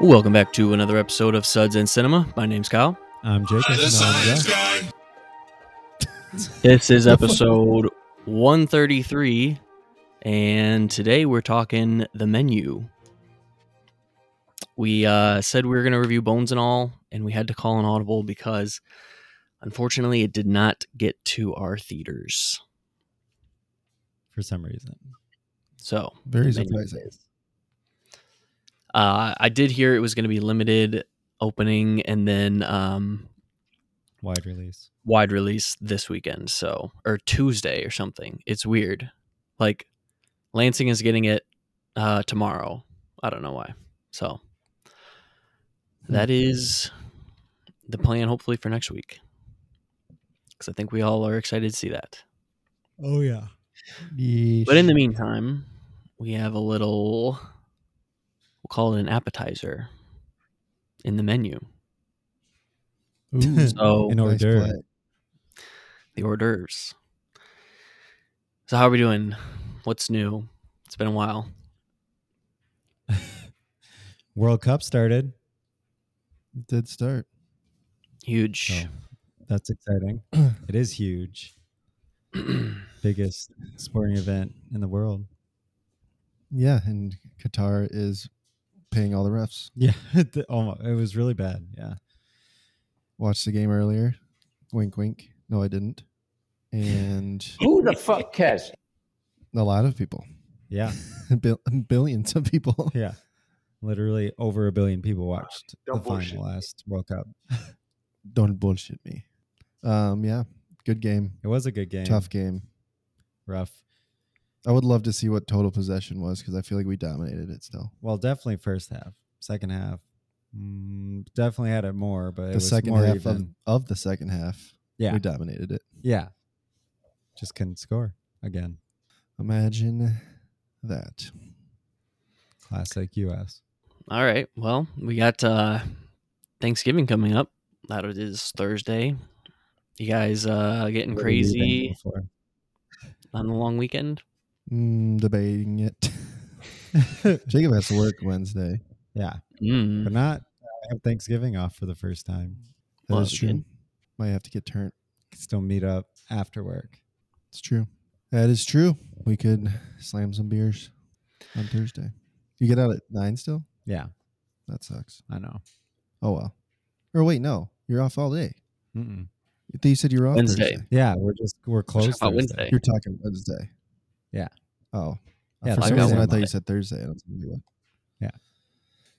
Welcome back to another episode of Suds and Cinema. My name's Kyle. I'm Jacob. The No, I'm science Josh. guy. This is episode 133, and today we're talking the menu. We uh, said we were going to review Bones and All, and we had to call an audible because unfortunately it did not get to our theaters. for some reason. So, Very the menu surprising. is- Uh, I did hear it was going to be limited opening and then um, Wide release. wide release this weekend, so or Tuesday or something. It's weird. Like Lansing is getting it uh tomorrow. I don't know why. So that is the plan hopefully for next week. Cuz I think we all are excited to see that. Oh yeah. But in the meantime, we have a little we'll call it an appetizer in the menu. Ooh, So An hors d'oeuvre. the hors d'oeuvres. So how are we doing? What's new? It's been a while. World Cup started. It did start. Huge. So that's exciting. it is huge. Biggest sporting event in the world. Yeah, and Qatar is paying all the refs. Yeah. it, oh, it was really bad. Yeah. Watched the game earlier. Wink, wink. No, I didn't. And Who the fuck cares? a lot of people, Yeah. Bil- billions of people. Yeah. Literally over a billion people watched Don't the final me. last World Cup. Don't bullshit me. Um, yeah, good game. It was a good game. Tough game. Rough. I would love to see what total possession was because I feel like we dominated it still. Well, definitely first half. Second half. Mm, definitely had it more, but it the was second more half of, even. of the second half, Yeah. we dominated it. Yeah. Just couldn't score again. Imagine that. Classic US. All right. Well, we got uh Thanksgiving coming up. That is Thursday. You guys uh getting What are you crazy thankful for? on the long weekend? Mm, debating it. Jacob has to work Wednesday. Yeah. Mm. But not I have Thanksgiving off for the first time. That Well, is true. again. Might have to get turned. Still meet up after work. It's true. That is true. We could slam some beers on Thursday. You get out at nine still? Yeah, That sucks. I know. Oh well. Or wait, no, you're off all day. Mm-mm. You said you were off Wednesday. Thursday. Yeah, we're just we're closed. about Thursday. Wednesday. You're talking Wednesday. Yeah. Oh. Yeah, For like some I reason, I went thought you said Thursday. I was like, what? Yeah.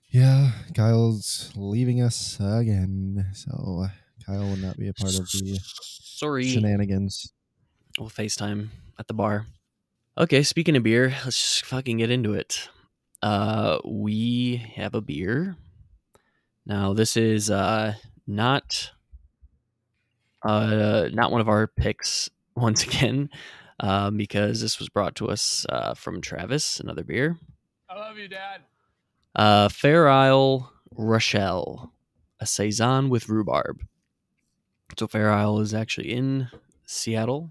Yeah. Kyle's leaving us again, so Kyle will not be a part of the Sorry. shenanigans. We'll FaceTime at the bar. Okay, speaking of beer, let's just fucking get into it. Uh we have a beer. Now this is uh not uh not one of our picks once again. Um, because this was brought to us uh, from Travis, another beer. I love you, Dad. Uh, Fair Isle Rachelle, a saison with rhubarb. So Fair Isle is actually in Seattle,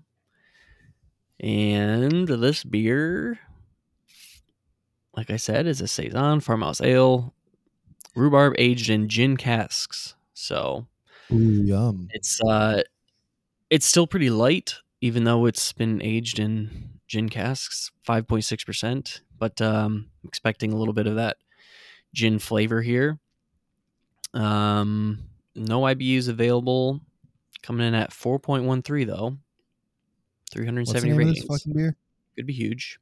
and this beer, like I said, is a saison farmhouse ale, rhubarb aged in gin casks. So Ooh, yum. it's uh, it's still pretty light, even though it's been aged in gin casks, five point six percent. But um, expecting a little bit of that gin flavor here. Um, no IBUs available. Coming in at four point one three though. 370 What's name of ratings. this fucking beer? Could be huge.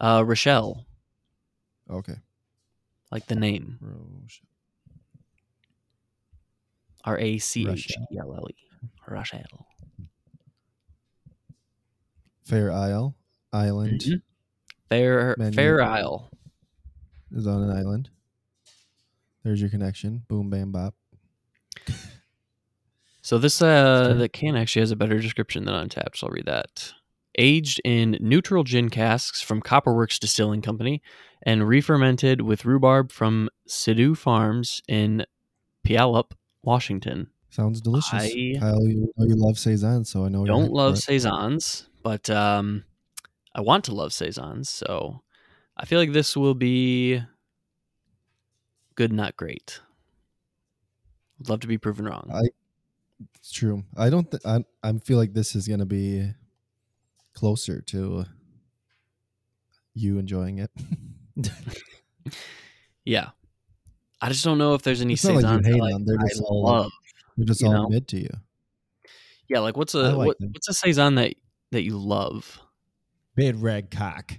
Uh, Rachelle, Okay. like the name. R A C H E L L E. Rachelle. Fair Isle Island Mhm. Fair Menu. Fair Isle. is on an island. There's your connection. Boom, bam, bop. So this uh the can actually has a better description than Untappd, so I'll read that. Aged in neutral gin casks from Copperworks Distilling Company and re-fermented with rhubarb from Sidhu Farms in Puyallup, Washington. Sounds delicious. I Kyle, you you love saison, so I know you're Don't love it. saisons, but um I want to love saisons, so I feel like this will be good, not great. Would love to be proven wrong. I it's true. I don't. Th- I I feel like this is gonna be closer to you enjoying it. yeah, I just don't know if there's any It's not like you like, they're I just all, like, love. They're just all know? mid to you. Yeah, like what's I a like what, what's a saison that that you love? Big red cock.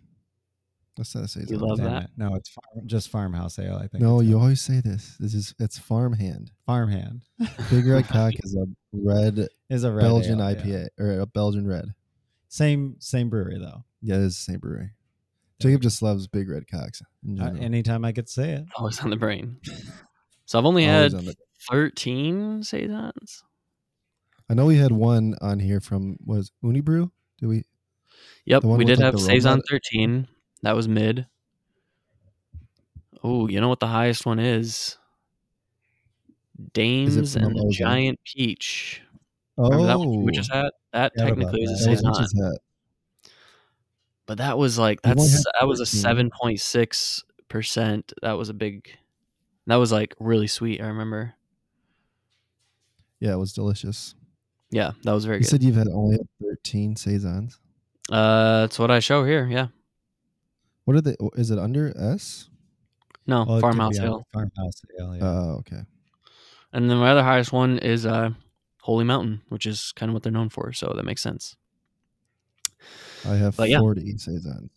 That's not a say. You love that? it. No, it's farm, just farmhouse ale. I think. No, you always say this. This is it's farmhand. farmhand. Big Red Cock is a red is a red Belgian ale, yeah. IPA or a Belgian red. Same same brewery though. Yeah, it is the same brewery. Jacob just loves Big Red Cocks. In Uh, general. anytime I could say it. Always on the brain. So I've only Always had on the- thirteen saisons. I know we had one on here from was Unibroue. Did we? Yep, we did like, have saison thirteen. That was mid. Oh, you know what the highest one is? Dames from and the Giant Peach. Oh, Remember that one were just had? That Forgot about technically is a that. that saison, that? but that was like that's that was a seven point six percent. That was a big. That was like really sweet. I remember. Yeah, it was delicious. Yeah, that was very You good. said you've had only had thirteen saisons. uh, that's what I show here. Yeah, What are they? Is it under S? no Well, farmhouse be on ale. Farmhouse ale. Yeah. Oh, okay. And then my other highest one is uh, Holy Mountain, which is kind of what they're known for. So that makes sense. I have But yeah. forty saisons.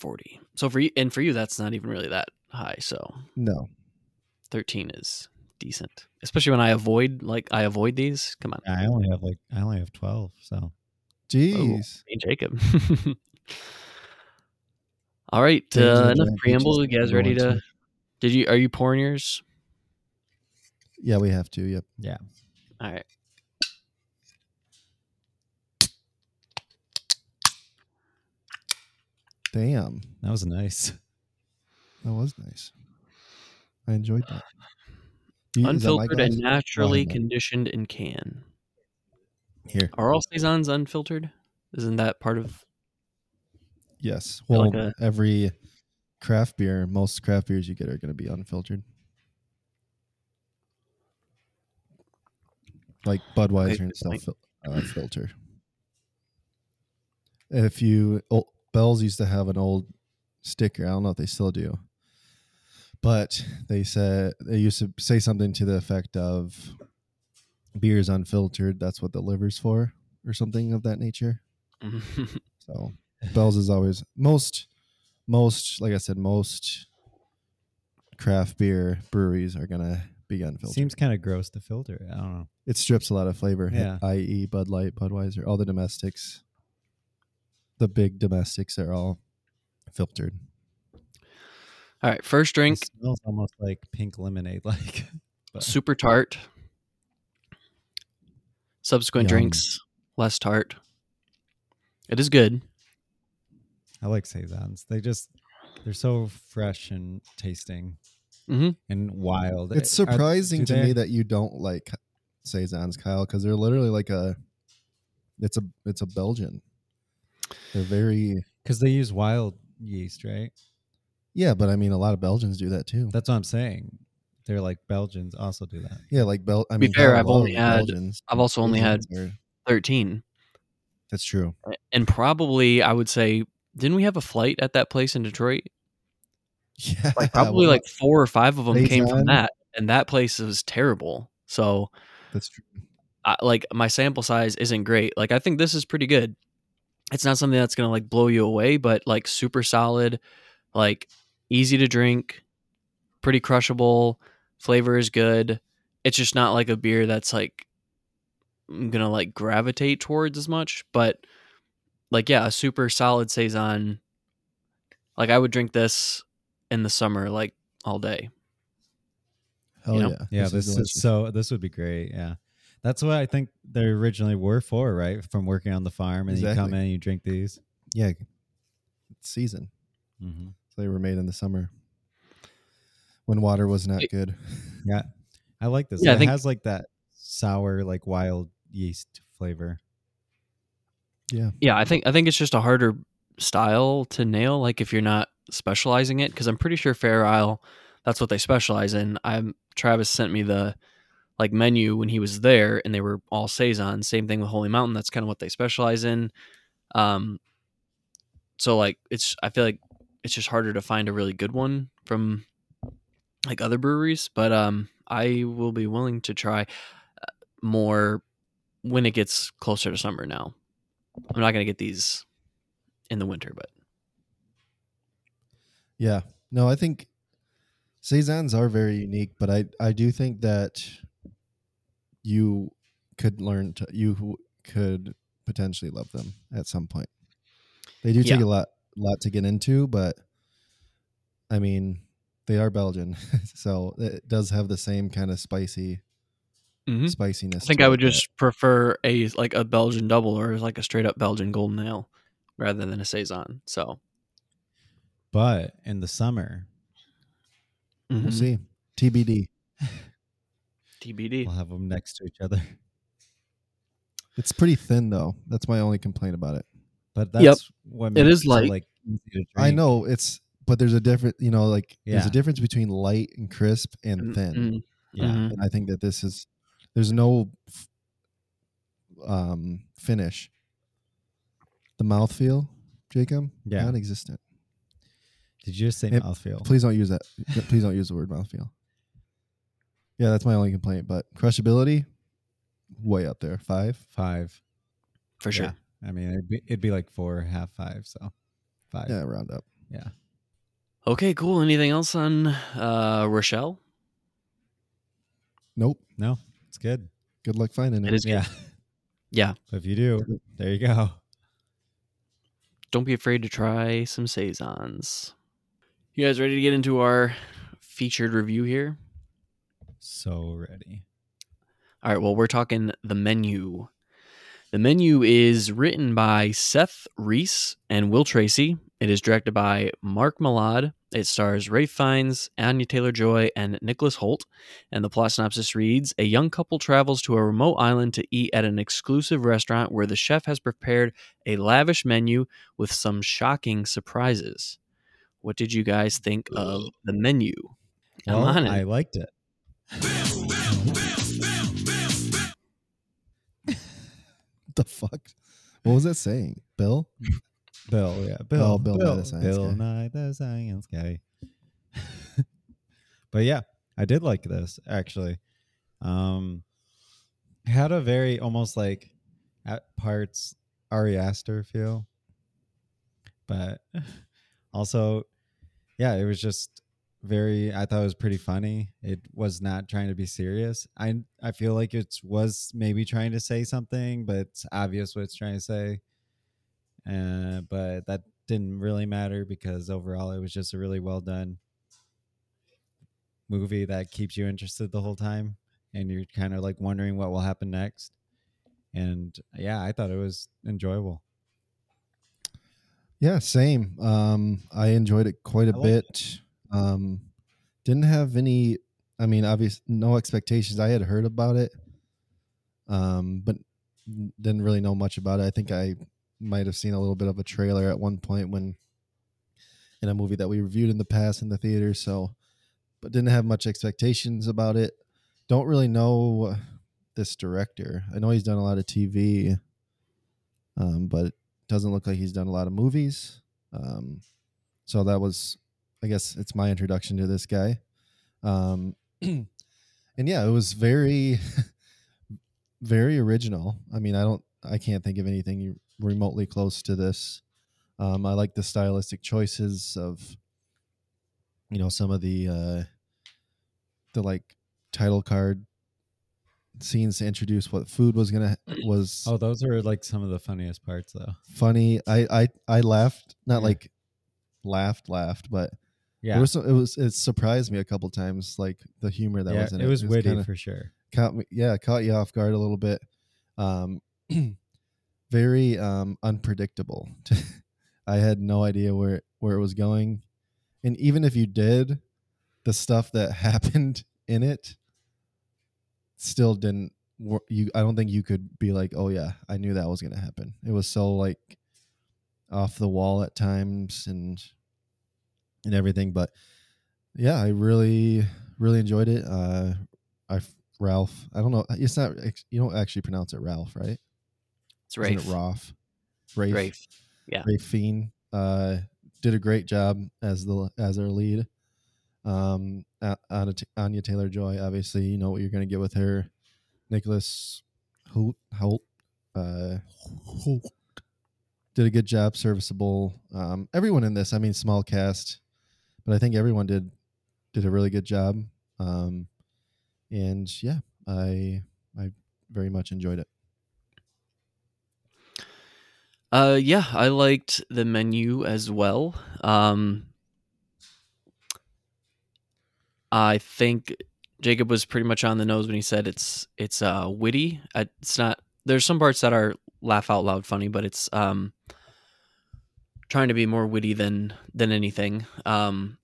40. So for you, and for you, that's not even really that high. So No, 13 is decent, especially when I avoid, like, I avoid these. Come on. I only have like I only have twelve. So jeez. Hey, Jacob. All right. Uh, enough preamble. You guys ready to? Did you? Are you pouring yours? Yeah, we have to. Yep. yeah. All right. Damn, That was nice. that was nice. I enjoyed that. You- is that my Unfiltered and naturally conditioned in can. Here, Are all saisons unfiltered? Isn't that part of? yes. Well, like a- every craft beer, most craft beers you get are going to be unfiltered. Like Budweiser and stuff, uh, filter. If you old, Bell's used to have an old sticker. I don't know if they still do, but they said they used to say something to the effect of beer is unfiltered." That's what the liver's for, or something of that nature. Mm-hmm. So Bell's is always most most like I said most craft beer breweries are gonna be unfiltered. Seems kind of gross to filter. I don't know. it strips a lot of flavor. Yeah. i.e. Bud Light, Budweiser, all the domestics, the big domestics are all filtered. All right. First It drink, smells almost like pink lemonade. Like but- super tart. Subsequent Yum. drinks, less tart. It is good. I like saisons. They just they're so fresh and tasting Mhm. and wild. It's surprising do to they- me that you don't like saisons, Kyle, because they're literally like a. It's a it's a Belgian. They're very because they use wild yeast, right? Yeah, but I mean a lot of Belgians do that too. That's what I'm saying. They're like Belgians also do that. Yeah, like Bel. I be mean, fair, I've only had- Belgians. I've also only had are- 13. That's true. And probably, I would say, didn't we have a flight at that place in Detroit? Yeah, Like, probably well, like four or five of them came from that. And that place was terrible. So, that's true. I, like, my sample size isn't great. Like, I think this is pretty good. It's not something that's going to like blow you away, but like super solid, like easy to drink, pretty crushable. Flavor is good. It's just not like a beer that's like I'm gonna like gravitate towards as much, but like yeah, a super solid saison. Like I would drink this in the summer, like all day. Hell You know? yeah, Yeah, this, is, delicious. so this would be great. Yeah. That's what I think they originally were for, right? From working on the farm and you come in and you drink these. yeah. It's season. Mm-hmm. So they were made in the summer when water was not good. Yeah. I like this. Yeah, it think- has like that sour, like wild yeast flavor. Yeah, Yeah, I think I think it's just a harder style to nail. Like if you're not specializing it, because I'm pretty sure Fair Isle that's what they specialize in. I'm Travis sent me the like menu when he was there, and they were all saison. Same thing with Holy Mountain. That's kind of what they specialize in. Um, so like it's I feel like it's just harder to find a really good one from like other breweries, but um, I will be willing to try uh, more when it gets closer to summer. Now, I'm not gonna get these in the winter, but Yeah. No, I think saisons are very unique, but I I do think that you could learn to you could potentially love them at some point. They do take Yeah. a lot lot to get into, but I mean, they are Belgian, so it does have the same kind of spicy Mhm. spiciness. I think I it would that- just prefer a like a Belgian double or like a straight up Belgian golden ale rather than a saison. So But in the summer, we'll mhm. see. TBD. TBD. we'll have them next to each other. It's pretty thin though. That's my only complaint about it. But Yep. that's what It makes is so, light. like I know it's, but there's a different, you know, like there's a difference between light and crisp and Mm, thin. mm, Yeah. mhm. and I think that this is there's no um finish. The mouthfeel, Jacob, Yeah. non-existent. Did you just say It- mouthfeel? Please don't use that. Please don't use the word mouthfeel. Yeah, that's my only complaint. But crushability, way up there. Five. Five. For sure. Yeah. I mean, it'd be, it'd be like four, half five. So five. Yeah, round up. Yeah. Okay, cool. Anything else on uh Rachelle? Nope. No, it's good. Good luck finding it. It is good. Yeah. Yeah. If you do, there you go. Don't be afraid to try some saisons. You guys ready to get into our featured review here? So ready. All right, well, we're talking the menu. The menu is written by Seth Reiss and Will Tracy. It is directed by Mark Mylod. It stars Rafe Fiennes, Anya Taylor Joy, and Nicholas Hoult. And the plot synopsis reads A young couple travels to a remote island to eat at an exclusive restaurant where the chef has prepared a lavish menu with some shocking surprises. What did you guys think of the menu? Well. I liked it. The fuck? What was that saying? Bill? Bill, yeah, Bill, Oh, Bill Nye the Science Bill Guy. Nye the Science Guy. but yeah, I did like this actually. Um, had a very almost like at parts Ari Aster feel, but also, yeah, it was just very. I thought it was pretty funny. It was not trying to be serious. I I feel like it was maybe trying to say something, but it's obvious what it's trying to say uh, but that didn't really matter because overall it was just a really well done movie that keeps you interested the whole time and you're kind of like wondering what will happen next and yeah i thought it was enjoyable Yeah, same. Um, I enjoyed it quite a I bit. Um, didn't have any. I mean, obvious no expectations. I had heard about it, um, but didn't really know much about it. I think I might have seen a little bit of a trailer at one point when in a movie that we reviewed in the past in the theater. So, but didn't have much expectations about it. Don't really know this director. I know he's done a lot of TV, um, but doesn't look like he's done a lot of movies. Um, so that was, I guess, it's my introduction to this guy. Um, and yeah, it was very, very original. I mean, I don't, I can't think of anything remotely close to this. Um, I like the stylistic choices of, you know, some of the, uh, the like title card scenes to introduce what food was gonna was oh those are like some of the funniest parts though funny. I I I laughed, not Yeah. like laughed, laughed, but yeah there was it was it surprised me a couple times, like the humor that yeah, was in it it. was witty kinda for sure caught me, yeah, caught you off guard a little bit. Um, very um unpredictable. I had no idea where where it was going, and even if you did, the stuff that happened in it still didn't. You, I don't think you could be like, oh yeah, I knew that was gonna happen. It was so like off the wall at times and and everything, but yeah, I really really enjoyed it. Uh, I Ralph. I don't know. It's not. You don't actually pronounce it Ralph, right? It's Rafe. Isn't it Roth? Rafe. Rafe. Yeah. Rafe Fiend uh, did a great job as the as our lead. Um, Anya, Anya Taylor Joy. Obviously, you know what you're going to get with her. Nicholas Hoult. Hoult. Uh, did a good job. Serviceable. Um, everyone in this. I mean, small cast, but I think everyone did did a really good job. Um, and yeah, I I very much enjoyed it. Uh, yeah, I liked the menu as well. Um, I think Jacob was pretty much on the nose when he said it's it's uh witty. It's not. There's some parts that are laugh out loud funny, but it's um trying to be more witty than than anything. Um,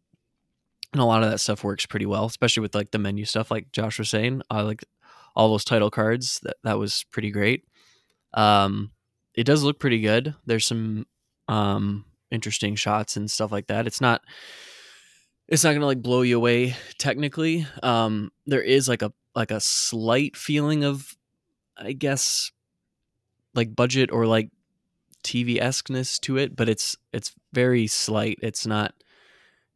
and a lot of that stuff works pretty well, especially with like the menu stuff, like Josh was saying. I like all those title cards. That that was pretty great. Um, it does look pretty good. There's some um interesting shots and stuff like that. It's not it's not gonna like blow you away technically. Um, there is like a like a slight feeling of, I guess, like budget or like TV esqueness to it, but it's it's very slight. It's not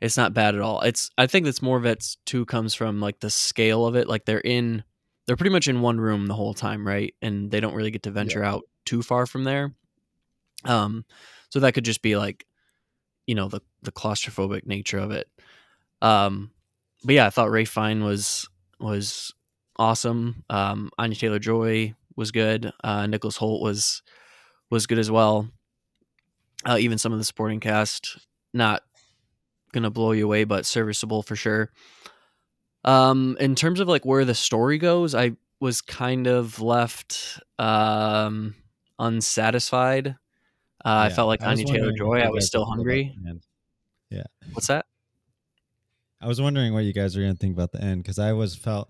it's not bad at all. It's I think that's more of it too comes from like the scale of it. Like they're in they're pretty much in one room the whole time, right? And they don't really get to venture out too far from there. Um, so that could just be like, you know, the the claustrophobic nature of it. Um, but yeah, I thought Ray Fine was was awesome. Um, Anya Taylor Joy was good. Uh, Nicholas Hoult was was good as well. Uh, even some of the supporting cast, not gonna blow you away, but serviceable for sure. Um, in terms of like where the story goes, I was kind of left um unsatisfied. Uh, I felt like I was Anya Taylor Joy. I was still would think about hungry. Yeah. What's that? I was wondering what you guys were gonna think about the end because I was felt,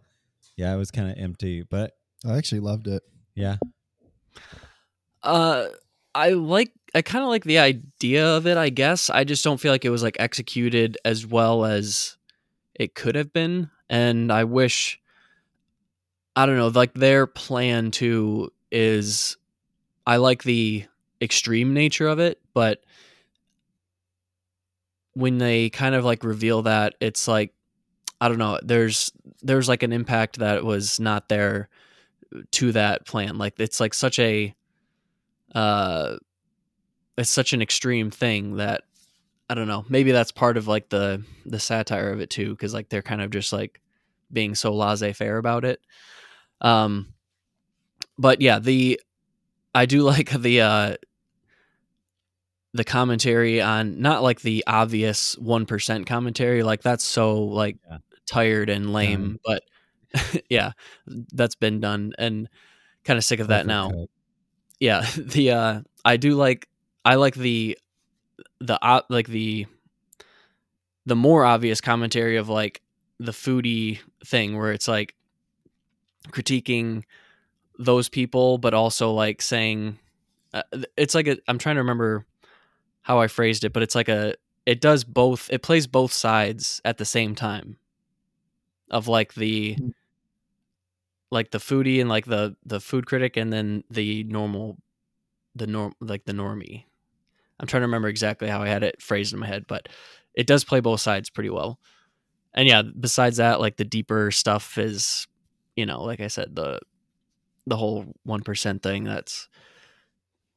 yeah, it was kind of empty, but I actually loved it. yeah, Uh, I like. I kind of like the idea of it. I guess I just don't feel like it was like executed as well as it could have been, and I wish. I don't know. Like their plan too is, I like the extreme nature of it, but when they kind of like reveal that, it's like I don't know. There's there's like an impact that was not there to that plan. Like it's like such a uh it's such an extreme thing that I don't know. Maybe that's part of like the the satire of it too, because like they're kind of just like being so laissez faire about it. Um, but yeah, the I do like the uh the commentary on not like the obvious one percent commentary. Like that's so like Yeah. tired and lame, but yeah, that's been done and kind of sick of that now. Yeah the uh i do like i like the the uh, like the the more obvious commentary of like the foodie thing where it's like critiquing those people but also like saying uh, it's like a i'm trying to remember how i phrased it but it's like a it does both it plays both sides at the same time of like the Mm. Like the foodie and like the the food critic and then the normal the norm like the normie. I'm trying to remember exactly how i had it phrased in my head but it does play both sides pretty well. And yeah besides that like the deeper stuff is you know like i said the the whole 1% thing that's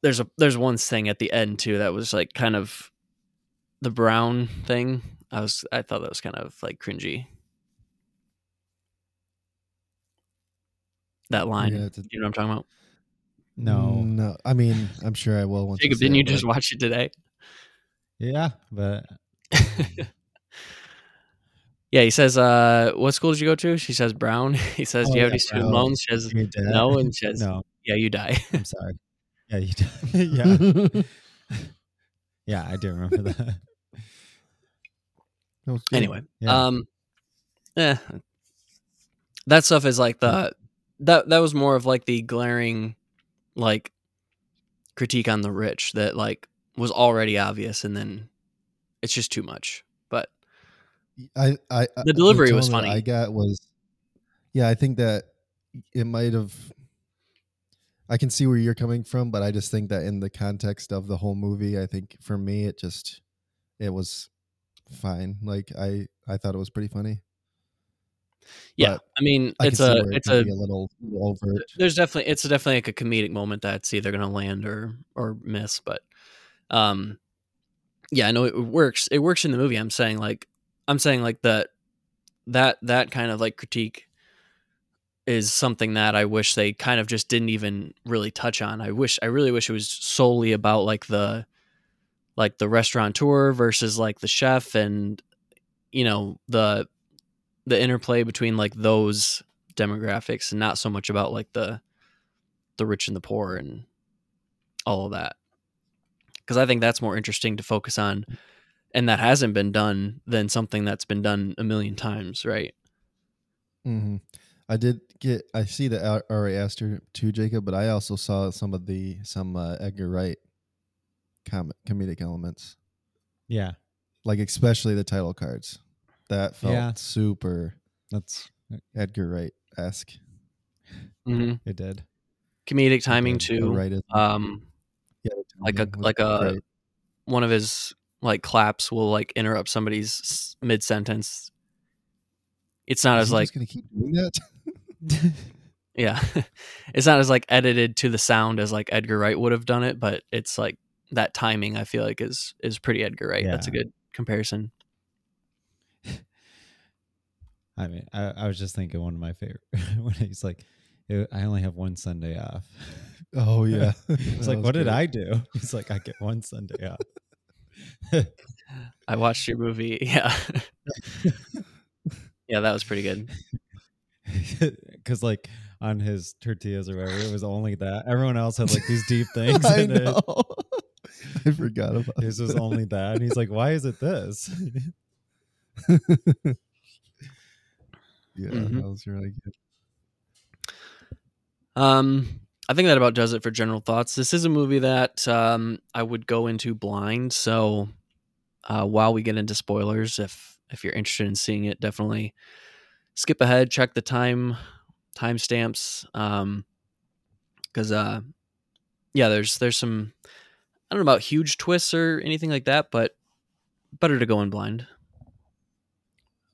there's a there's one thing at the end too that was like kind of the brown thing. I was i thought that was kind of like cringy that line Yeah, a- you know what i'm talking about No, no. I mean, I'm sure I will. Once jacob didn't it, you but- just watch it today yeah, but yeah, he says, uh, what school did you go to? She says Brown. He says, Oh, Do you have any student Brown. loans? She says, you did that? No, and she says, no, Yeah, you die. I'm sorry. Yeah, you die. yeah, yeah, I do remember that. That anyway, Yeah. um, yeah, that stuff is like the that that was more of like the glaring, like critique on the rich that like was already obvious, and then it's just too much. But I, I The delivery tone was funny. I got was, yeah, I think that it might have. I can see where you're coming from, but I just think that in the context of the whole movie, I think for me it just it was fine. Like I I thought it was pretty funny. Yeah, But I mean, I it's a it it's a a little overt. there's definitely it's definitely like a comedic moment that's either going to land or or miss but um yeah i know it works it works in the movie i'm saying like i'm saying like that that that kind of like critique is something that i wish they kind of just didn't even really touch on i wish i really wish it was solely about like the like the restaurateur versus like the chef and you know the the interplay between like those demographics and not so much about like the the rich and the poor and all of that because i think that's more interesting to focus on and that hasn't been done than something that's been done a million times right mm-hmm. I did get. I see the Ar- Ari Aster too, Jacob, but I also saw some of the some uh, Edgar Wright com- comedic elements, Yeah, like especially the title cards. That felt Yeah. super that's Edgar Wright esque. mm-hmm. it. Did comedic timing The- the too Wright is- um yeah, like a like a great. one of his like claps will like interrupt somebody's mid sentence it's not Is as he like just gonna keep doing that. yeah it's not as like edited to the sound as like edgar wright would have done it but it's like that timing i feel like is is pretty edgar wright that's a good comparison I mean, I, I was just thinking one of my favorite when he's like, "I only have one Sunday off." Oh yeah, It's like, what did I do? He's like, I get one Sunday off. i watched your movie yeah yeah that was pretty good Because like on his tortillas or whatever, it was only that. Everyone else had like these deep things. I in it. know. I forgot about this. was only that, and he's like, "Why is it this?" Yeah, Mhm. that was really good. Um, I think that about does it for general thoughts. This is a movie that um, I would go into blind. So uh, while we get into spoilers, if if you're interested in seeing it, definitely skip ahead, check the time timestamps. Um, because uh, yeah, there's there's some I don't know about huge twists or anything like that, but better to go in blind.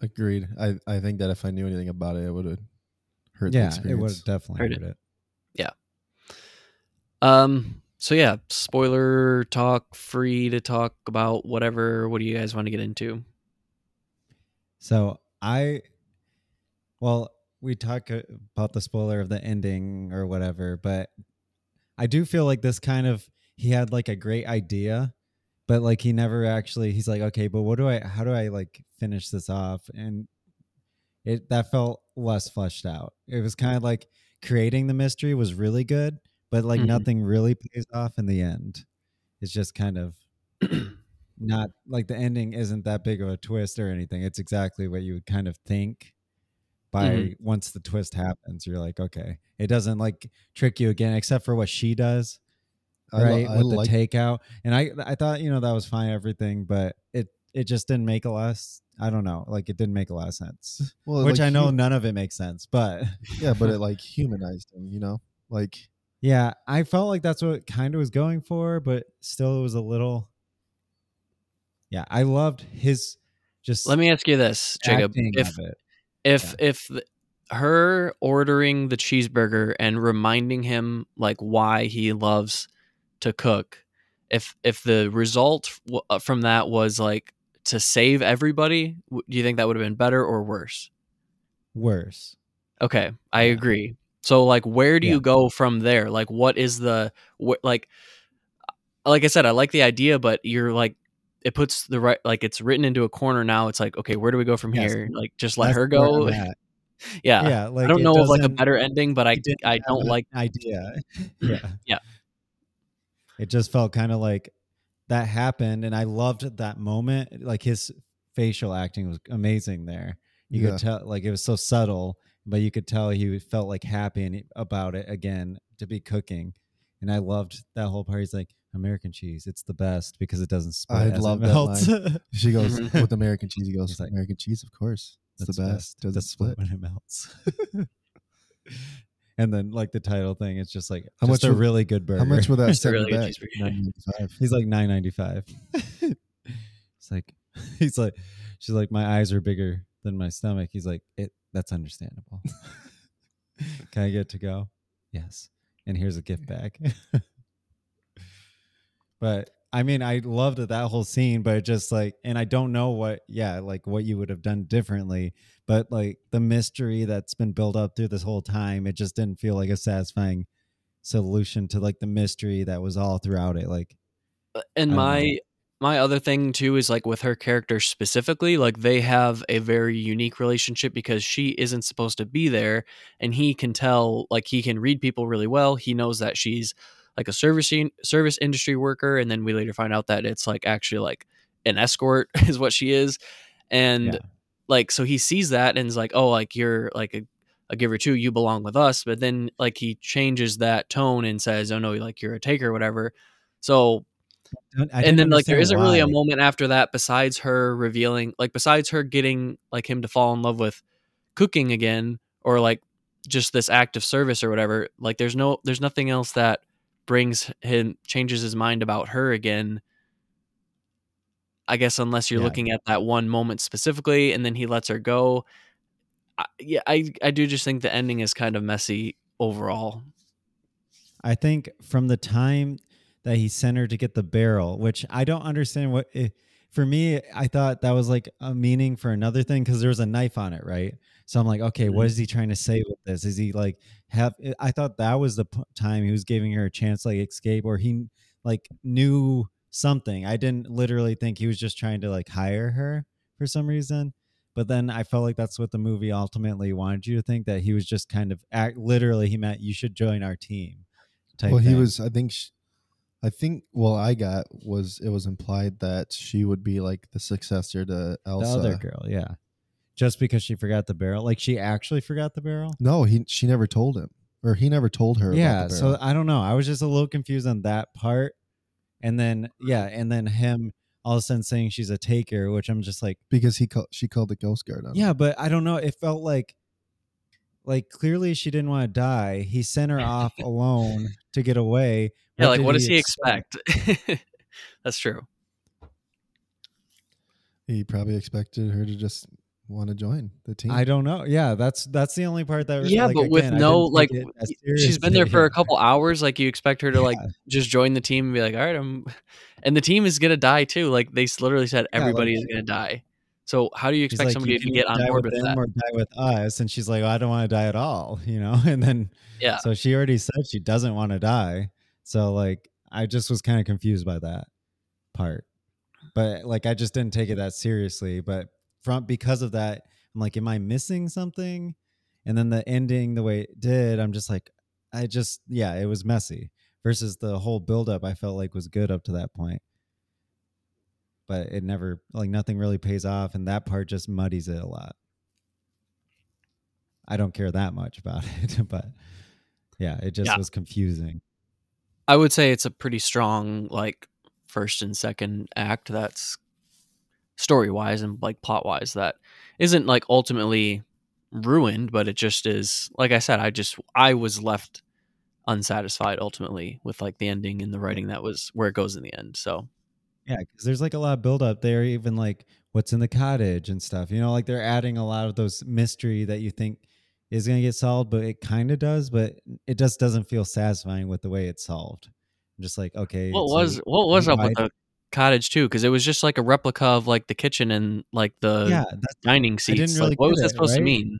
Agreed. I, I think that if I knew anything about it, it would have hurt the yeah, it would experience. have definitely Heard hurt it. it. Um. So yeah, spoiler talk, free to talk about whatever. What do you guys want to get into? So I, well, we talk uh, about the spoiler of the ending or whatever, but I do feel like this kind of he had like a great idea, but like he never actually. He's like, okay, but what do I? How do I like finish this off? And it that felt less fleshed out. It was kind of like creating the mystery was really good, but like Mhm. nothing really pays off in the end. It's just kind of not like the ending isn't that big of a twist or anything. It's exactly what you would kind of think by Mhm. once the twist happens. You're like, okay, it doesn't like trick you again, except for what she does, I lo- right? I With like- the takeout. And I, I thought, you know, that was fine, everything, but it, it just didn't make a lot. of s- I don't know, like it didn't make a lot of sense. well, Which like, I know hu- none of it makes sense, but yeah, but it like humanized him. You know, like yeah, I felt like that's what kind of was going for, but still, it was a little. Yeah, I loved his just. Let me ask you this, Jacob. If it. if Yeah. if the, her ordering the cheeseburger and reminding him like why he loves to cook, if if the result w- uh, from that was like to save everybody, w- do you think that would have been better or worse? worse. Okay, I Yeah. agree. So like where do Yeah. you go from there? Like what is the what like like I said I like the idea but you're like it puts the right like it's written into a corner now it's like okay where do we go from Yes. here? Like just let That's her go. Yeah. Yeah, like I don't know of like a better ending but I I don't like idea. yeah, Yeah. It just felt kind of like that happened, and I loved that moment. Like his facial acting was amazing there. You Yeah. could tell, like it was so subtle, but you could tell he felt like happy and- about it again to be cooking. And I loved that whole part. He's like, American cheese. It's the best because it doesn't split. I as it love that melts. She goes Mhm. with American cheese. He goes He's like, American cheese, of course. It's That's the best. Doesn't split. when it melts. and then like the title thing, it's just like How just much a would- really good burger. How much would that It's set really good back? cheeseburger. Nine ninety five. He's like nine ninety five. It's like he's like she's like my eyes are bigger than my stomach. He's like it. That's understandable. Can I get to go? Yes. And here's a gift bag. but I mean, I loved that whole scene, but it just like, and I don't know what, yeah, like what you would have done differently, but like the mystery that's been built up through this whole time, it just didn't feel like a satisfying solution to like the mystery that was all throughout it. Like, uh, and my know. my other thing too is like with her character specifically like they have a very unique relationship because she isn't supposed to be there and he can tell like he can read people really well he knows that she's like a servicing service industry worker and then we later find out that it's like actually like an escort is what she is. And Yeah. like so he sees that and is like oh like you're like a, a giver too. You belong with us. But then like he changes that tone and says oh no like you're a taker or whatever. So and then like there isn't really a moment after that besides her revealing like besides her getting like him to fall in love with cooking again or like just this act of service or whatever like there's no there's nothing else that brings him changes his mind about her again i guess unless you're Yeah. looking at that one moment specifically and then he lets her go I, yeah i i do just think the ending is kind of messy overall I think from the time that he sent her to get the barrel, which I don't understand what eh, for me, I thought that was like a meaning for another thing because there was a knife on it, right? So I'm like, okay, what Mhm. he trying to say with this? Is he like have? eh, I thought that was the p- time he was giving her a chance, like escape, or he like knew something. I didn't literally think he was just trying to like hire her for some reason. But then I felt like that's what the movie ultimately wanted you to think that he was just kind of act. Literally, he meant you should join our team. Type Well, he thing. was. I think. Sh- I think. Well, I got was it was implied that she would be like the successor to Elsa, the other girl, yeah. Just because she forgot the barrel, like she actually forgot the barrel. No, he. She never told him, or he never told her. Yeah, About the so. I don't know. I was just a little confused on that part, and then yeah, and then him all of a sudden saying she's a taker, which I'm just like, because he called. She called the coast guard on. him. yeah, but I don't know. It felt like, like clearly she didn't want to die. He sent her off alone to get away. yeah like did what does he expect that's true He probably expected her to just want to join the team. I don't know. Yeah, that's that's the only part that. Yeah, like, but with again, I no like, take it as she's been there for a couple hours. Like, you expect her to like just join the team and be like, "All right, I'm," and the team is gonna die too. Like, they literally said Yeah, like- everybody is gonna die. So how do you expect like, somebody "You to get on die board with them that? or die with us? And she's like, well, I don't want to die at all, you know. And then Yeah, so she already said she doesn't want to die. So like, I just was kind of confused by that part. But like, I just didn't take it that seriously. But from because of that, I'm like, am I missing something? And then the ending, the way it did, I'm just like, I just yeah, it was messy. Versus the whole buildup, I felt like was good up to that point but it never like nothing really pays off and that part just muddies it a lot i don't care that much about it but yeah it just Yeah. was confusing I would say it's a pretty strong like first and second act. That's story wise and like plot wise that isn't like ultimately ruined, but it just is. Like I said, I just I was left unsatisfied ultimately with like the ending and the writing that was where it goes in the end. So yeah because there's like a lot of build up there even like what's in the cottage and stuff you know like they're adding a lot of those mystery that you think is going to get solved but it kind of does but it just doesn't feel satisfying with the way it's solved I'm just like okay what was what was up with the cottage too? Because it was just like a replica of like the kitchen and like the yeah dining seats. really like, what was that it, supposed to mean?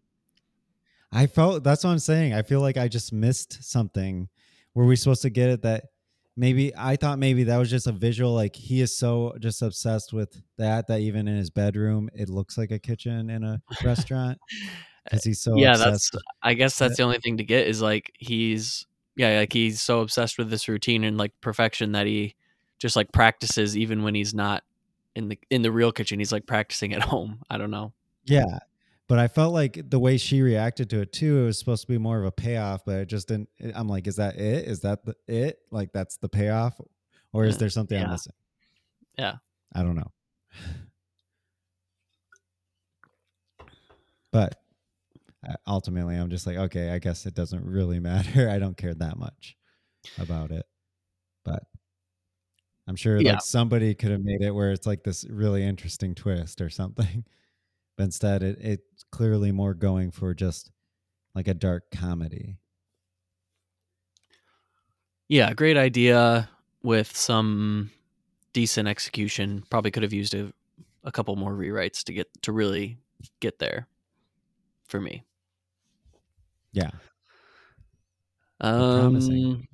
I felt that's what I'm saying. I feel like I just missed something. Were we supposed to get it that maybe I thought maybe that was just a visual like he is so just obsessed with that that even in his bedroom it looks like a kitchen in a restaurant because he's so yeah, that's. Uh, I guess that's the only thing to get is like he's yeah, like he's so obsessed with this routine and like perfection that he just like practices even when he's not in the in the real kitchen. He's like practicing at home. I don't know. yeah. But I felt like the way she reacted to it too, it was supposed to be more of a payoff, but it just didn't. I'm like, is that it? Is that the, it? Like that's the payoff, or is there something I'm Yeah. missing? Yeah. I don't know. But uh, ultimately, I'm just like, okay, I guess it doesn't really matter. I don't care that much about it. I'm sure Yeah. like somebody could have made it where it's like this really interesting twist or something. But instead, it it's clearly more going for just like a dark comedy. Yeah, great idea with some decent execution. Probably could have used a, a couple more rewrites to get to really get there for me. Yeah. promising. Um,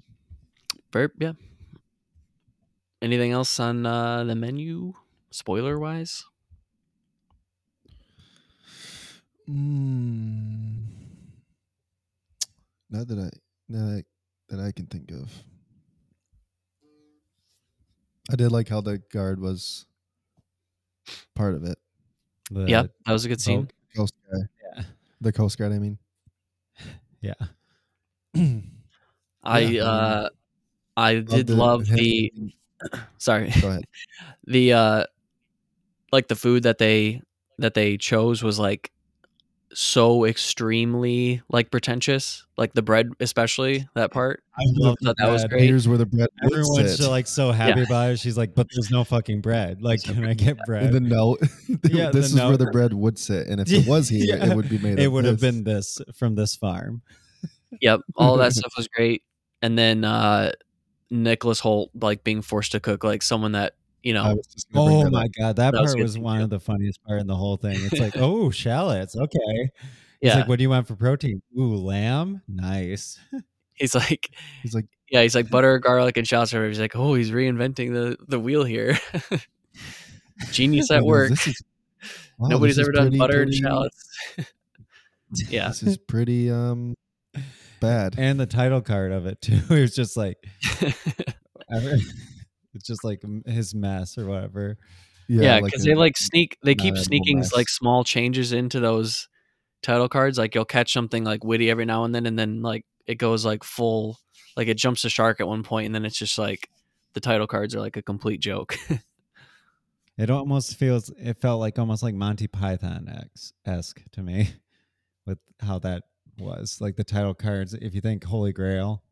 Burp, yeah. Anything else on uh, the menu, spoiler wise? Mm, not that I that I, that I can think of. I did like how the guard was part of it. The, yeah, that was a good scene. Vogue. Coast Guard, Yeah. the Coast Guard. I mean, Yeah. I Yeah, I uh, I did the- love him- the. Sorry, Go ahead. the uh, like the food that they that they chose was like so extremely like pretentious, like the bread, especially that part. I love that that was great. Here's where the bread Everyone's so, like so happy about it. She's like, but there's no fucking bread. Like, can I get bread? the note. Yeah, this the is where the bread would sit, and if it was here, Yeah. it would be made. it of would have been this from this farm. Yep, all that stuff was great. And then uh Nicholas Hoult like being forced to cook like someone that you know was just gonna bring Oh my up. god, that, That was part good was one of the funniest part in the whole thing. It's like, oh, shallots, okay. He's yeah like, what do you want for protein? Ooh, lamb, nice. he's like He's like, yeah he's like butter garlic and shallots he's like oh he's reinventing the the wheel here genius at work is, wow, nobody's ever done pretty- butter and shallots yeah This is pretty um bad. And the title card of it too. It was just like, it's just like his mess or whatever. yeah like because a- they like sneak they keep sneaking mess. like small changes into those title cards like you'll catch something like witty every now and then and then like it goes like full like it jumps the shark at one point and then it's just like the title cards are like a complete joke It almost feels. It felt like almost like Monty Python X esque to me, with how that was like the title cards. If you think Holy Grail,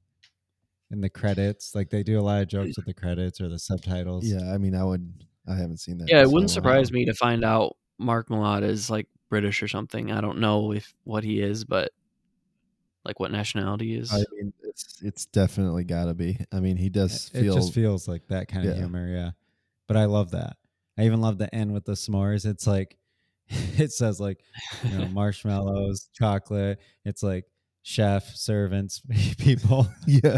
in the credits, like they do a lot of jokes with the credits or the subtitles. Yeah, I mean, I would. I haven't seen that. yeah in it wouldn't surprise me to find out mark Mylod is like british or something i don't know if what he is but like what nationality he is I mean, it's it's definitely got to be. I mean, he does it feel. just feels like that kind of humor. Yeah, but I love that. I even love the end with the s'mores. It's like it says like you know marshmallows, chocolate. It's like chef, servants, people. yeah,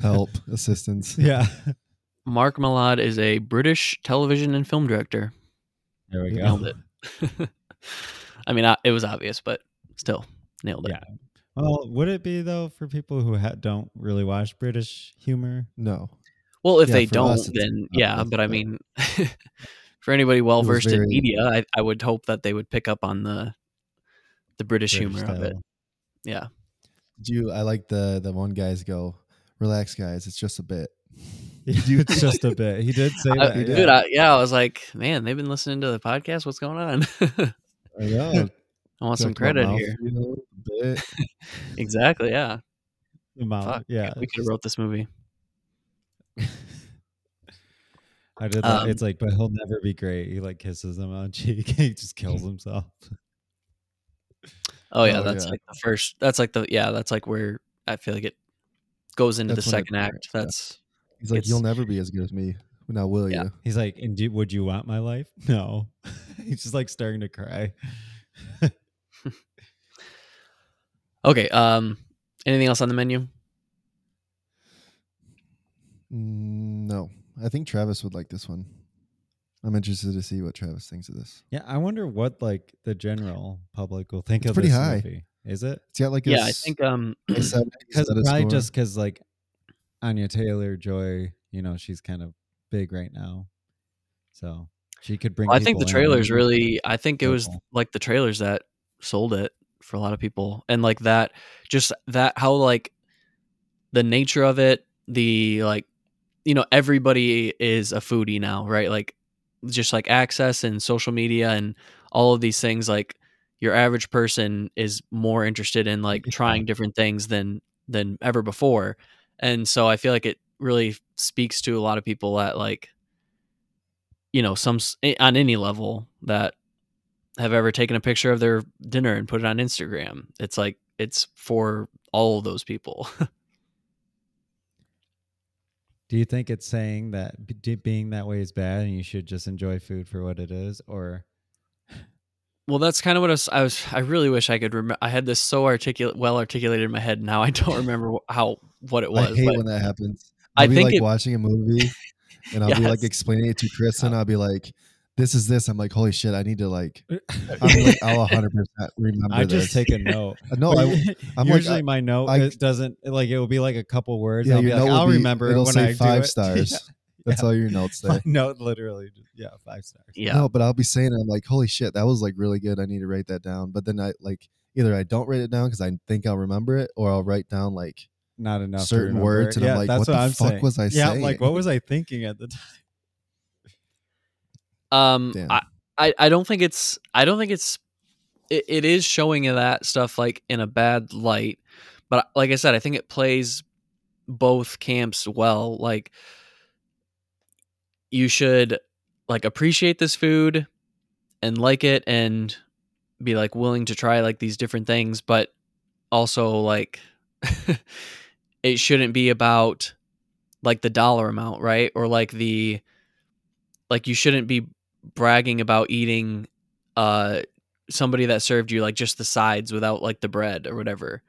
help, assistance. yeah, mark Mylod is a british television and film director there we go. nailed it i mean uh, it was obvious but still nailed it Yeah. Well, would it be though for people who ha- don't really watch British humor? No, Well, if Yeah, they don't, then yeah. But I mean, for anybody well versed in media, I, I would hope that they would pick up on the the British, British humor of it. Yeah, do you? I like the the one guys go, relax, guys. It's just a bit. it's just a bit. He did say I, that. dude. yeah. I, yeah, I was like, man, they've been listening to the podcast. What's going on? I know. I want some Talked about credit here. mouthfeel a bit. Exactly. Yeah. Mouth- Fuck. yeah. We could have wrote this movie. I did that. Um, it's like, but he'll never be great. He like kisses him on cheek. he just kills himself. Oh yeah, Oh, that's yeah. like the first. That's like the yeah. That's like where I feel like it goes into That's the when it second act. starts, yeah. That's He's like, you'll never be as good as me. Now will Yeah. you? He's like, and do, would you want my life? No. He's just like starting to cry. okay. Um, anything else on the menu? Mm, no, I think Travis would like this one. I'm interested to see what Travis thinks of this. Yeah, I wonder what like the general public will think It's of pretty this high. movie. Is it? It's got like Yeah, I s- think um, Because meta probably score. just because like Anya Taylor Joy, you know, she's kind of big right now, so she could bring. I think the trailers really. I think it was like the trailers that sold it for a lot of people, and like that, just that how like the nature of it, the like you know everybody is a foodie now, right? Like just like access and social media and all of these things like your average person is more interested in like trying different things than than ever before. And so I feel like it really speaks to a lot of people at like you know some on any level that have ever taken a picture of their dinner and put it on Instagram. It's like it's for all of those people. Do you think it's saying that being that way is bad and you should just enjoy food for what it is, or well, that's kind of what I was. I, was, I really wish I could remember. I had this so articulate, well articulated in my head. Now I don't remember how what it was I hate when that happens. I I'll be think like it- watching a movie and I'll be like explaining it to chris and uh, I'll be like, this is this. I'm like, holy shit, I need to like I'm like I'll 100 percent remember I this. just take a note. No, But I, u- I'm like, usually I- my note I- it doesn't like it will be like a couple words. yeah, I'll be like, I'll be- remember it It'll when say I do five it. stars. Yeah. That's all your notes say. My note literally, yeah, five stars. yeah, No, but I'll be saying it. I'm like, holy shit, that was like really good. I need to write that down. But then I like either I don't write it down because I think I'll remember it, or I'll write down like Not enough. Certain words, and I'm yeah, like, that's what the I'm fuck saying. was I saying? Yeah, I'm like what was I thinking at the time? Um, Damn. I, I, I don't think it's, I don't think it's, it, it is showing that stuff like in a bad light, but like I said, I think it plays both camps well. Like, you should like appreciate this food and like it and be like willing to try like these different things, but also like it shouldn't be about like the dollar amount, right? Or like the like you shouldn't be bragging about eating uh somebody that served you like just the sides without like the bread or whatever.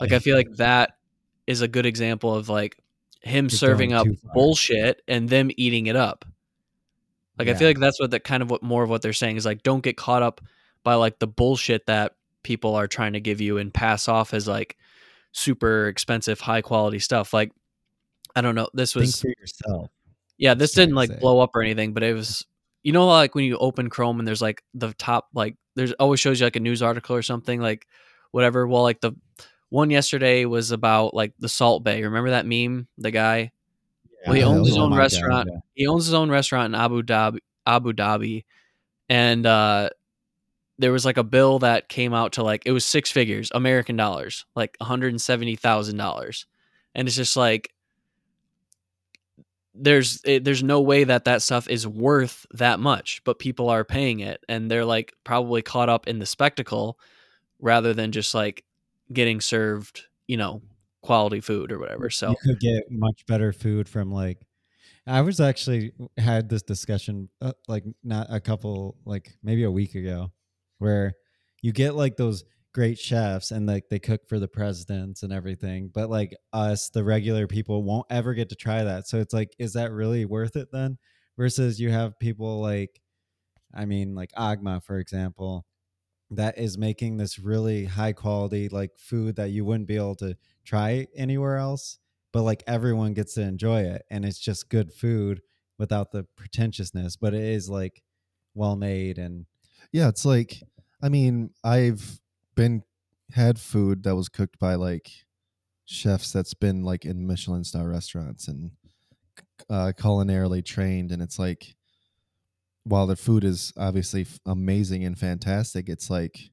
Like I feel like that is a good example of like him serving up bullshit and them eating it up. Like I feel like that's what the kind of what more of what they're saying is like don't get caught up by like the bullshit that people are trying to give you and pass off as like super expensive high quality stuff. Like I don't know, this Think was for yourself. yeah, this didn't like say. blow up or anything, but it was you know like when you open Chrome and there's like the top like there's always shows you like a news article or something like whatever. Well, like the one yesterday was about like the Salt Bae. Remember that meme? The guy Well, he owns his own God, restaurant. yeah. he owns his own restaurant in Abu Dhabi, Abu Dhabi, and uh, there was like a bill that came out to like it was six figures American dollars, like one hundred and seventy thousand dollars, and it's just like there's it, there's no way that that stuff is worth that much, but people are paying it, and they're like probably caught up in the spectacle rather than just like getting served, you know, quality food or whatever. So you could get much better food from like i was actually had this discussion uh, like not a couple like maybe a week ago where you get like those great chefs and like they cook for the presidents and everything but like us the regular people won't ever get to try that so it's like is that really worth it then? Versus you have people like i mean like agma for example that is making this really high quality like food that you wouldn't be able to try anywhere else but like everyone gets to enjoy it and it's just good food without the pretentiousness but it is like well made and yeah, it's like I mean, I've been had food that was cooked by like chefs that's been like in Michelin star restaurants and uh, culinarily trained, and it's like while the food is obviously f- amazing and fantastic, it's like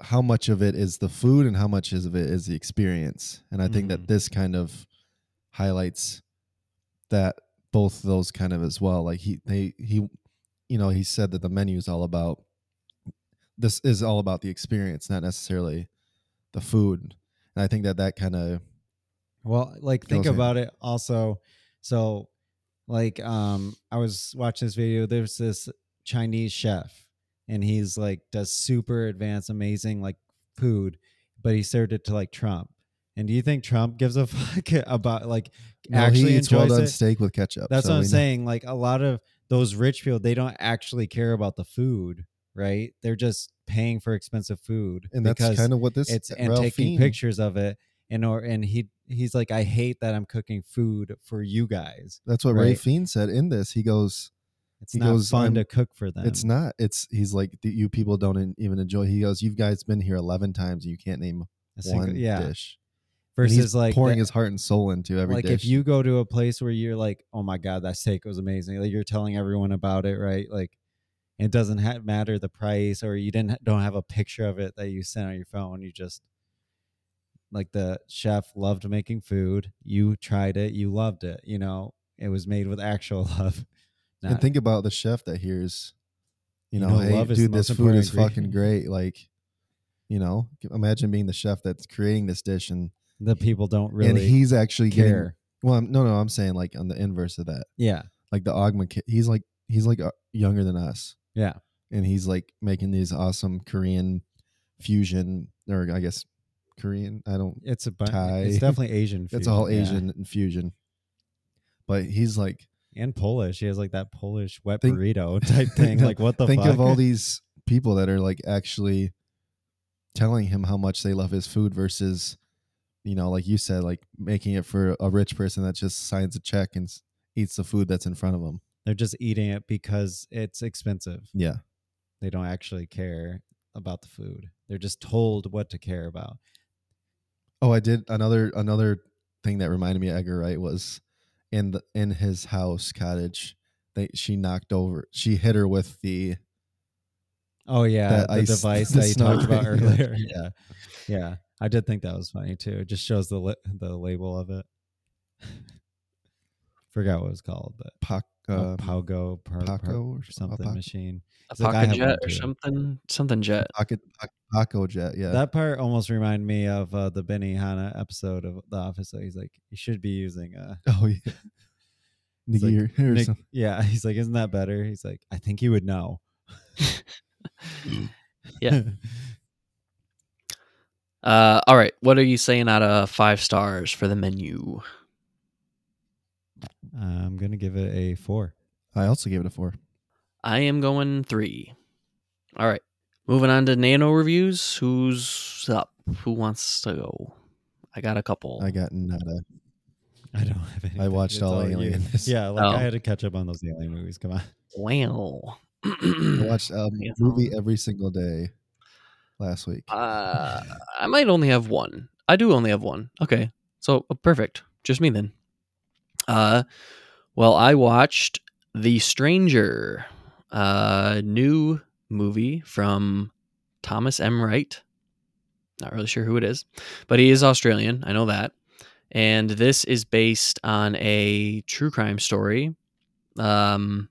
how much of it is the food and how much is of it is the experience. And I think Mhm. that this kind of highlights that both those kind of as well. Like he they he you know, he said that the menu is all about this is all about the experience, not necessarily the food. And I think that that kind of Well, like think about it also. So like um I was watching this video, there's this Chinese chef and he's like does super advanced, amazing like food, but he served it to like Trump. And do you think Trump gives a fuck about like actually he eats well done it? steak with ketchup. That's so what I'm know- saying. Like a lot of those rich people, they don't actually care about the food, right? They're just paying for expensive food And that's kind of what this is. it's and Ralph taking pictures of it and or and he he's like i hate that i'm cooking food for you guys That's what Ray Right. Fiennes said in this. He goes, it's He not goes, fun to cook for them It's not. It's he's like you people don't even enjoy. He goes, you guys been here eleven times and you can't name A single- one yeah dish. And he's versus like pouring the- his heart and soul into every like dish. if you go to a place where you're like, oh my god, that steak was amazing. Like you're telling everyone about it, right? Like it doesn't ha- matter the price, or you didn't don't have a picture of it that you sent on your phone. You just like the chef loved making food. You tried it, you loved it. You know, it was made with actual love. and think about the chef that hears, you You know, know, hey, love dude, this food is fucking great. Like, you know, imagine being the chef that's creating this dish and the people don't really and he's actually getting. care. Well, I'm- no, no, I'm saying like on the inverse of that, Yeah, like the kid, he's like he's like uh, younger than us, yeah. and he's like making these awesome Korean fusion, or I guess Korean. I don't. It's a bu- Thai. It's definitely Asian. It's all fusion, yeah. Asian infusion, but he's like and Polish. He has like that Polish wet Think- burrito type thing. Like what the think fuck? of all these people that are like actually telling him how much they love his food versus you know like you said like making it for a rich person that just signs a check and eats the food that's in front of them They're just eating it because it's expensive. yeah They don't actually care about the food. They're just told what to care about. oh i did another another thing that reminded me of edgar wright was in the in his house cottage they she knocked over she hit her with the Oh yeah, the ice- device the that you talked about earlier. yeah, yeah. I did think that was funny too. It just shows the li- the label of it. Forgot what it was called, but uh, um, Pogo, per, per- Paco or something Paco? machine. A It's like, I pocket have jet or something, something jet. pocket Pac- Pacojet yeah That part almost reminded me of uh, the Benihana episode of The Office. So he's like, you should be using a oh yeah It's like, Nigir or Nick- yeah. He's like, isn't that better? He's like, I think he would know. Yeah. Uh, all right. What are you saying out of five stars for the menu? I'm gonna give it a four. I also gave it a four. I am going three. All right. Moving on to nano reviews. Who's up? Who wants to go? I got a couple. I got nada. I don't have any. I watched all you. Alien. Yeah, like Oh. I had to catch up on those alien movies. Come on. Well, I watched a movie every single day last week. uh, I might only have one. I do only have one. Okay, so uh, perfect. Just me then. Uh, well, I watched The Stranger, uh, new movie from Thomas M. Wright. Not really sure who it is, but he is Australian. I know that. And this is based on a true crime story. Um,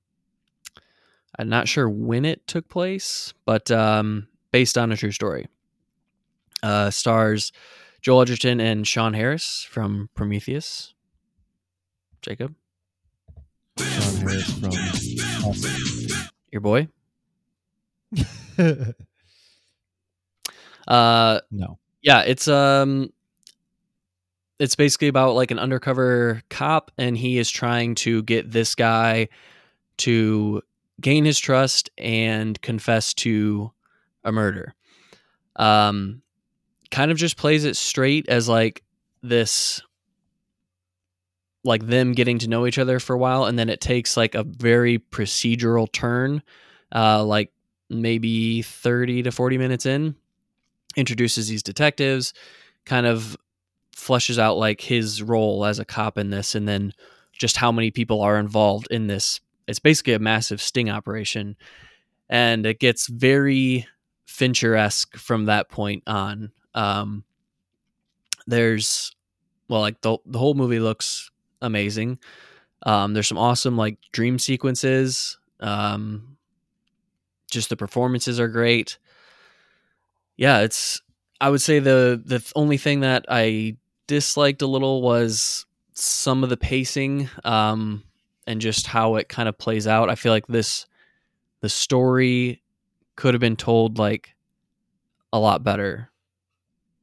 I'm not sure when it took place, but um, based on a true story. Uh, stars Joel Edgerton and Sean Harris from Prometheus. Jacob, Sean Harris from your boy. Uh, no. yeah, it's um, it's basically about like an undercover cop, and he is trying to get this guy to gain his trust and confess to a murder. Um, kind of just plays it straight as like this like them getting to know each other for a while and then it takes like a very procedural turn uh like maybe 30 to 40 minutes in introduces these detectives kind of fleshes out like his role as a cop in this and then just how many people are involved in this. It's basically a massive sting operation and it gets very fincher-esque from that point on. Um there's well like the, the whole movie looks amazing. Um there's some awesome like dream sequences. Um just the performances are great. Yeah it's i would say the the only thing that i disliked a little was some of the pacing um and just how it kind of plays out. I feel like this the story could have been told like a lot better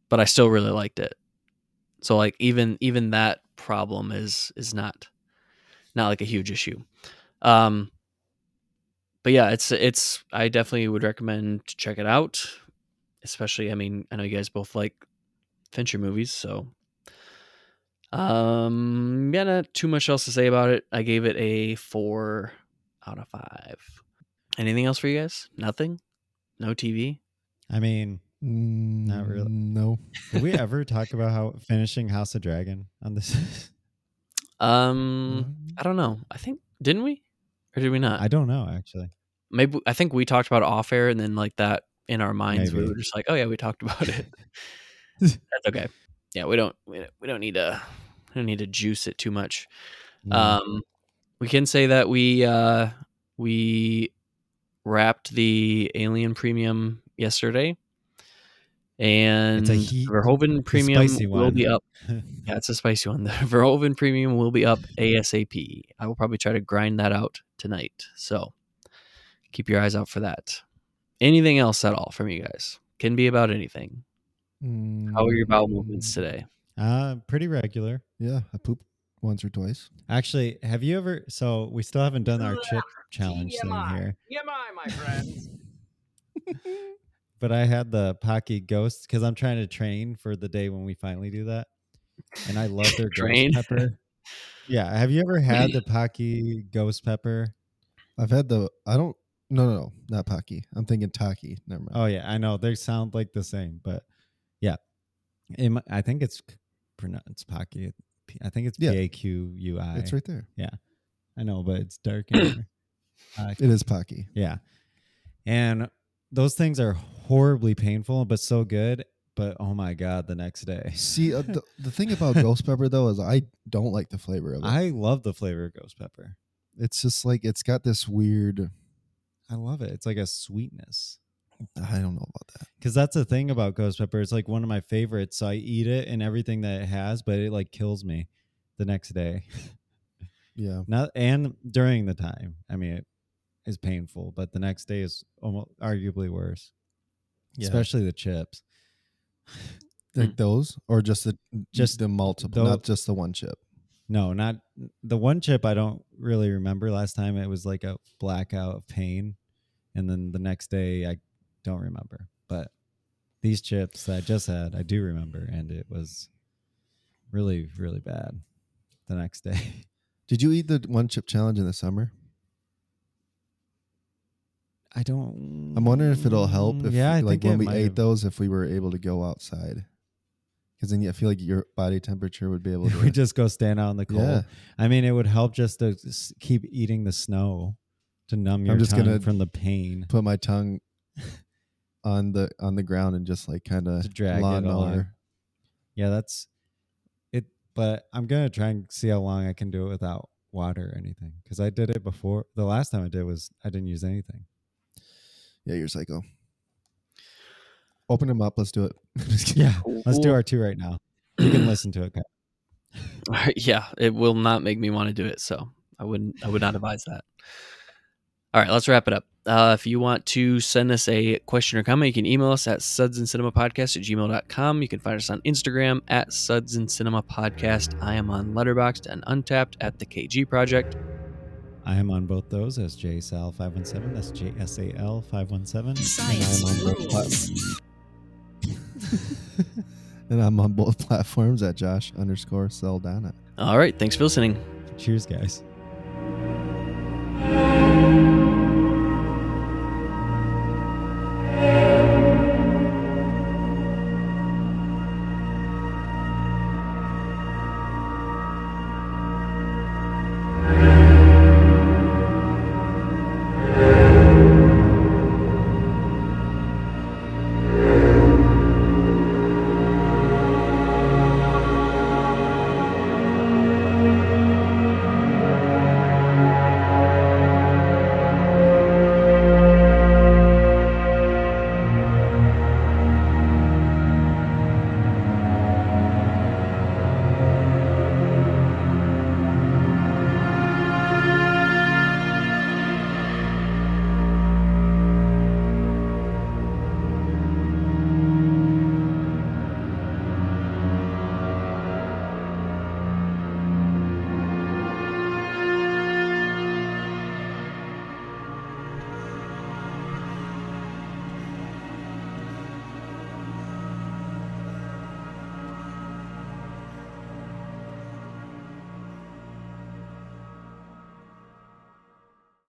but i still really liked it. So like even even that problem is is not not like a huge issue. Um but yeah it's it's i definitely would recommend to check it out especially i mean i know you guys both like fincher movies so um yeah not too much else to say about it. I gave it a four out of five. Anything else for you guys? Nothing? No tv I mean, Not really. Mm, No. Did we ever talk about how finishing House of Dragon on this? Um, I don't know. I think didn't we, or did we not? I don't know actually. Maybe I think we talked about off air, and then like that in our minds, we were just like, "Oh yeah, we talked about it." That's okay. Yeah, we don't we don't, we don't need to we don't need to juice it too much. No. Um, we can say that we uh we wrapped the Alien Premium yesterday, and heat- Verhoeven Premium spicy will one. be up. Yeah, it's a spicy one. The Verhoeven Premium will be up ASAP. I will probably try to grind that out tonight. So keep your eyes out for that. Anything else at all from you guys? Can be about anything. How are your bowel movements Mm, today? uh, pretty regular. Yeah, I poop once or twice. Actually, have you ever? So we still haven't done our chip challenge thing TMI. here, TMI, my friends. but I had the Paqui Ghost because I'm trying to train for the day when we finally do that, and I love their Train? ghost pepper. Yeah, have you ever had the Paqui Ghost Pepper? I've had the. I don't. No, no, no, not Paqui. I'm thinking Taki. Never mind. Oh yeah, I know they sound like the same, but yeah, It mi- I think it's pronounced Paqui. I think it's Yeah. P A Q U I. it's right there. Yeah. I know, but it's dark in there. Paqui. It is Paqui. Yeah. And those things are horribly painful, but so good. But oh my God, the next day. See, uh, the, the thing about ghost pepper though is I don't like the flavor of it. I love the flavor of ghost pepper. it's just like it's got this weird. I love it. It's like a sweetness. I don't know about that. Because that's the thing about ghost pepper. It's like one of my favorites. So I eat it and everything that it has, but it like kills me the next day. Yeah, Not and during the time. I mean, it is painful, but the next day is almost arguably worse. yeah. Especially the chips. like mm. those, or just the Just the multiple, tho- not just the one chip. No, not the one chip. I don't really remember last time. It was like a blackout of pain, and then the next day I don't remember. But these chips that I just had, I do remember, and it was really, really bad the next day. Did you eat the one chip challenge in the summer? I don't. I'm wondering if it'll help mm, if yeah, I like when we ate have. those, if we were able to go outside. Because then I feel like your body temperature would be able to. we just go stand out in the cold. yeah, I mean, it would help just to keep eating the snow to numb your I'm just tongue gonna- from the pain. put my tongue on the on the ground and just like kind of drag it along. Yeah, that's it. But I'm gonna try and see how long I can do it without water or anything. Because I did it before. The last time I did was I didn't use anything. Yeah, you're psycho. Open them up. Let's do it. Yeah, let's do our two right now. You can listen to it. Kyle. yeah, it will not make me want to do it. So I wouldn't. I would not advise that. All right, let's wrap it up. Uh, if you want to send us a question or comment, you can email us at sudsandcinemapodcast at gmail.com. You can find us on Instagram at suds and cinema podcast. I am on Letterboxd and Untappd at the KG Project. I am on both those as JSAL517. That's J S A L 517. Science on both rules. platforms. and I'm on both platforms at Josh underscore Saldana. All right, thanks for listening. Cheers, guys.